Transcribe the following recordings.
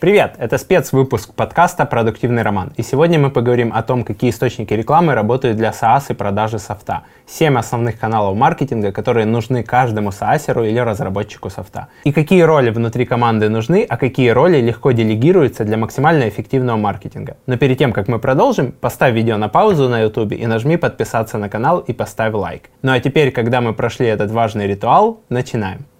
Привет! Это спецвыпуск подкаста «Продуктивный роман». И сегодня мы поговорим о том, какие источники рекламы работают для SaaS и продажи софта. Семь основных каналов маркетинга, которые нужны каждому SaaSеру или разработчику софта. И какие роли внутри команды нужны, а какие роли легко делегируются для максимально эффективного маркетинга. Но перед тем, как мы продолжим, поставь видео на паузу на YouTube и нажми подписаться на канал и поставь лайк. Ну а теперь, когда мы прошли этот важный ритуал, начинаем.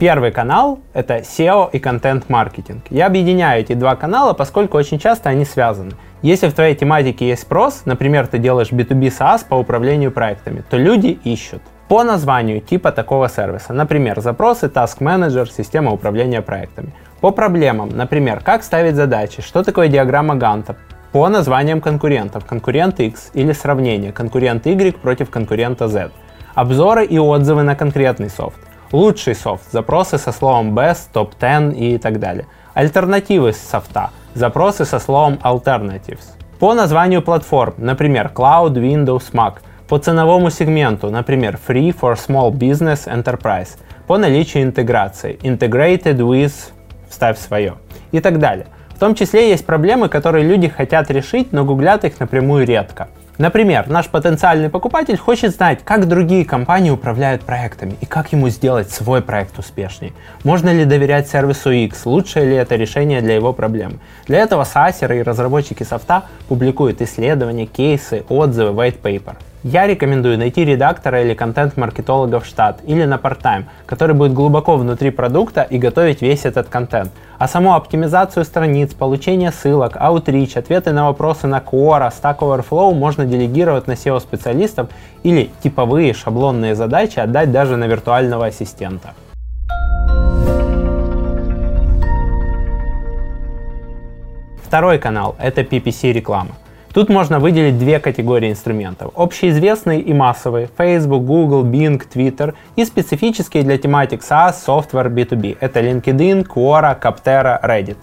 Первый канал — это SEO и контент-маркетинг. Я объединяю эти два канала, поскольку очень часто они связаны. Если в твоей тематике есть спрос, например, ты делаешь B2B SaaS по управлению проектами, то люди ищут по названию типа такого сервиса. Например, запросы Task Manager, система управления проектами. По проблемам, например, как ставить задачи, что такое диаграмма Ганта, по названиям конкурентов, конкурент X или сравнение, конкурент Y против конкурента Z. Обзоры и отзывы на конкретный софт лучший софт, запросы со словом best, top 10 и так далее. Альтернативы софта, запросы со словом alternatives. По названию платформ, например, Cloud, Windows, Mac. По ценовому сегменту, например, Free for Small Business Enterprise. По наличию интеграции, Integrated with, вставь свое и так далее. В том числе есть проблемы, которые люди хотят решить, но гуглят их напрямую редко. Например, наш потенциальный покупатель хочет знать, как другие компании управляют проектами и как ему сделать свой проект успешнее. Можно ли доверять сервису X, лучшее ли это решение для его проблем. Для этого сасеры и разработчики софта публикуют исследования, кейсы, отзывы, white paper. Я рекомендую найти редактора или контент-маркетолога в штат или на part-time, который будет глубоко внутри продукта и готовить весь этот контент. А саму оптимизацию страниц, получение ссылок, outreach, ответы на вопросы на Quora, Stack Overflow можно делегировать на SEO-специалистов или типовые шаблонные задачи отдать даже на виртуального ассистента. Второй канал – это PPC реклама. Тут можно выделить две категории инструментов. Общеизвестные и массовые – Facebook, Google, Bing, Twitter и специфические для тематик SaaS, Software, B2B. Это LinkedIn, Quora, Capterra, Reddit.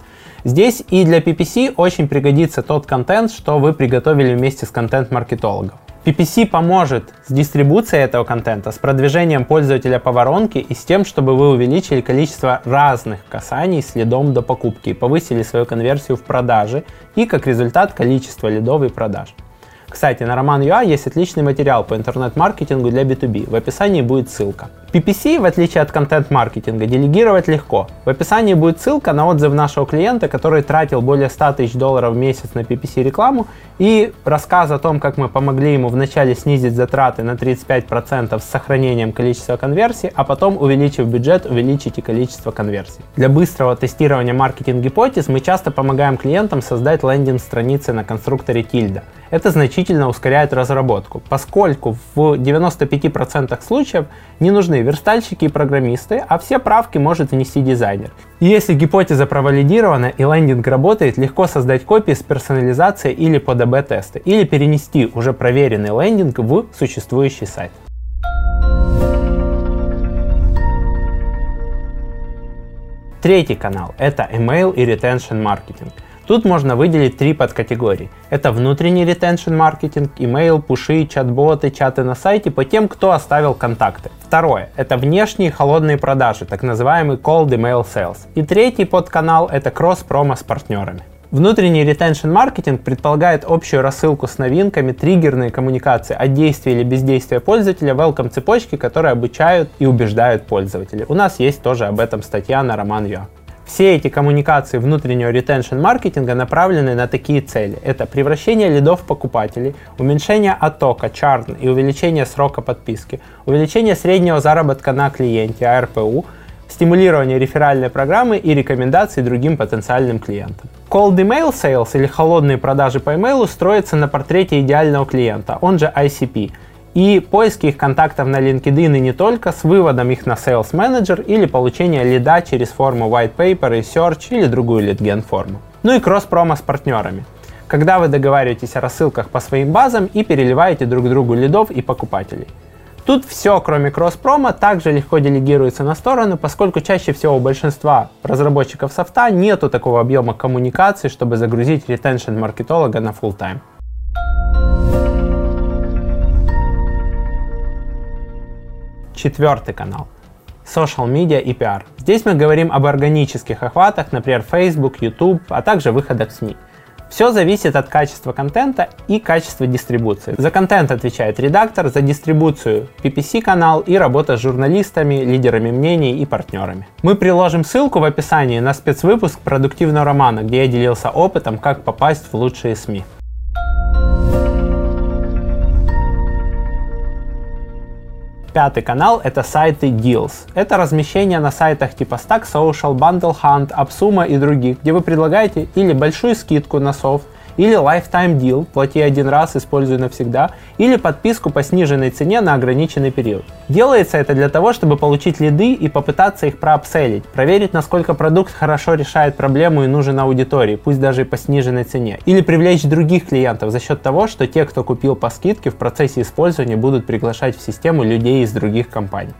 Здесь и для PPC очень пригодится тот контент, что вы приготовили вместе с контент-маркетологом. PPC поможет с дистрибуцией этого контента, с продвижением пользователя по воронке и с тем, чтобы вы увеличили количество разных касаний следом до покупки повысили свою конверсию в продаже и, как результат, количество лидов и продаж. Кстати, на Роман.ua есть отличный материал по интернет-маркетингу для B2B. В описании будет ссылка. PPC, в отличие от контент-маркетинга, делегировать легко. В описании будет ссылка на отзыв нашего клиента, который тратил более 100 тысяч долларов в месяц на PPC рекламу и рассказ о том, как мы помогли ему вначале снизить затраты на 35% с сохранением количества конверсий, а потом, увеличив бюджет, увеличить и количество конверсий. Для быстрого тестирования маркетинг-гипотез мы часто помогаем клиентам создать лендинг-страницы на конструкторе Tilda. Это значительно ускоряет разработку, поскольку в 95% случаев не нужны верстальщики и программисты, а все правки может внести дизайнер. Если гипотеза провалидирована и лендинг работает, легко создать копии с персонализацией или под АБ-тесты, или перенести уже проверенный лендинг в существующий сайт. Третий канал – это email и retention маркетинг – Тут можно выделить три подкатегории. Это внутренний ретеншн маркетинг, email, пуши, чат-боты, чаты на сайте по тем, кто оставил контакты. Второе – это внешние холодные продажи, так называемый cold email sales. И третий подканал – это кросс-промо с партнерами. Внутренний ретеншн маркетинг предполагает общую рассылку с новинками, триггерные коммуникации от действия или бездействия пользователя, welcome цепочки, которые обучают и убеждают пользователей. У нас есть тоже об этом статья на Роман.ua. Все эти коммуникации внутреннего ретеншн маркетинга направлены на такие цели. Это превращение лидов покупателей, уменьшение оттока, чарн и увеличение срока подписки, увеличение среднего заработка на клиенте, АРПУ, стимулирование реферальной программы и рекомендаций другим потенциальным клиентам. Cold Email Sales или холодные продажи по email строятся на портрете идеального клиента, он же ICP – и поиски их контактов на LinkedIn и не только с выводом их на Sales Manager или получение лида через форму White Paper и Search или другую лидген форму. Ну и кросс-промо с партнерами. Когда вы договариваетесь о рассылках по своим базам и переливаете друг другу лидов и покупателей. Тут все, кроме кросс-промо, также легко делегируется на сторону, поскольку чаще всего у большинства разработчиков софта нету такого объема коммуникации, чтобы загрузить ретеншн маркетолога на full time. Четвертый канал. Social Media и PR. Здесь мы говорим об органических охватах, например, Facebook, YouTube, а также выходах в СМИ. Все зависит от качества контента и качества дистрибуции. За контент отвечает редактор, за дистрибуцию PPC-канал и работа с журналистами, лидерами мнений и партнерами. Мы приложим ссылку в описании на спецвыпуск продуктивного романа, где я делился опытом, как попасть в лучшие СМИ. Пятый канал — это сайты Deals. Это размещение на сайтах типа Stack Social, Bundle Hunt, AppSumo и других, где вы предлагаете или большую скидку на софт, или lifetime deal, плати один раз, используй навсегда, или подписку по сниженной цене на ограниченный период. Делается это для того, чтобы получить лиды и попытаться их проапселить, проверить, насколько продукт хорошо решает проблему и нужен аудитории, пусть даже и по сниженной цене, или привлечь других клиентов за счет того, что те, кто купил по скидке, в процессе использования будут приглашать в систему людей из других компаний.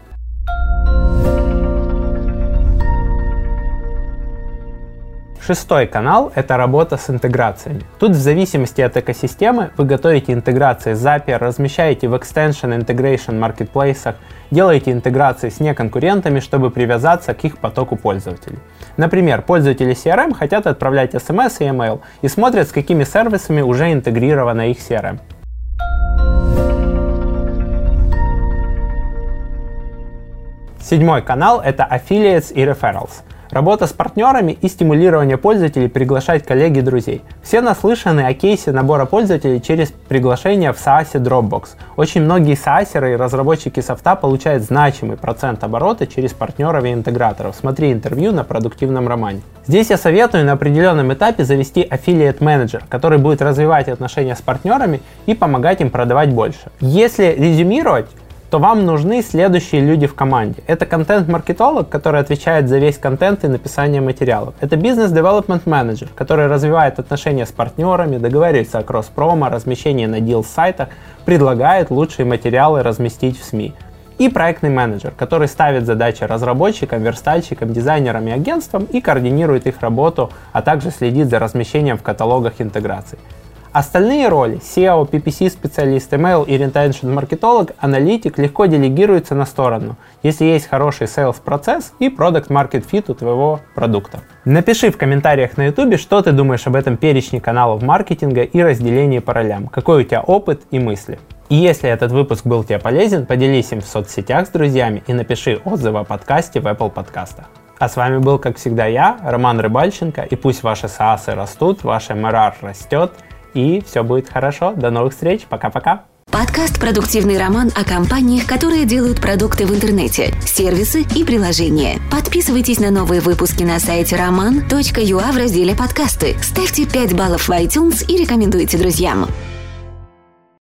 Шестой канал – это работа с интеграциями. Тут в зависимости от экосистемы вы готовите интеграции Zapier, размещаете в Extension Integration маркетплейсах, делаете интеграции с неконкурентами, чтобы привязаться к их потоку пользователей. Например, пользователи CRM хотят отправлять SMS и email и смотрят, с какими сервисами уже интегрирована их CRM. Седьмой канал – это Affiliates и Referrals. Работа с партнерами и стимулирование пользователей приглашать коллег и друзей. Все наслышаны о кейсе набора пользователей через приглашение в SaaS Dropbox. Очень многие SaaS и разработчики софта получают значимый процент оборота через партнеров и интеграторов. Смотри интервью на продуктивном романе. Здесь я советую на определенном этапе завести Affiliate Manager, который будет развивать отношения с партнерами и помогать им продавать больше. Если резюмировать, то вам нужны следующие люди в команде. Это контент-маркетолог, который отвечает за весь контент и написание материалов. Это бизнес-девелопмент менеджер, который развивает отношения с партнерами, договаривается о кросс-промо, размещении на дил сайтах, предлагает лучшие материалы разместить в СМИ. И проектный менеджер, который ставит задачи разработчикам, верстальщикам, дизайнерам и агентствам и координирует их работу, а также следит за размещением в каталогах интеграций. Остальные роли SEO, PPC специалист, email и retention маркетолог, аналитик легко делегируются на сторону, если есть хороший sales процесс и product market fit у твоего продукта. Напиши в комментариях на YouTube, что ты думаешь об этом перечне каналов маркетинга и разделении по ролям, какой у тебя опыт и мысли. И если этот выпуск был тебе полезен, поделись им в соцсетях с друзьями и напиши отзывы о подкасте в Apple подкастах. А с вами был, как всегда, я, Роман Рыбальченко, и пусть ваши SaaS растут, ваш MRR растет – и все будет хорошо. До новых встреч. Пока-пока. Подкаст «Продуктивный роман» о компаниях, которые делают продукты в интернете, сервисы и приложения. Подписывайтесь на новые выпуски на сайте roman.ua в разделе «Подкасты». Ставьте 5 баллов в iTunes и рекомендуйте друзьям.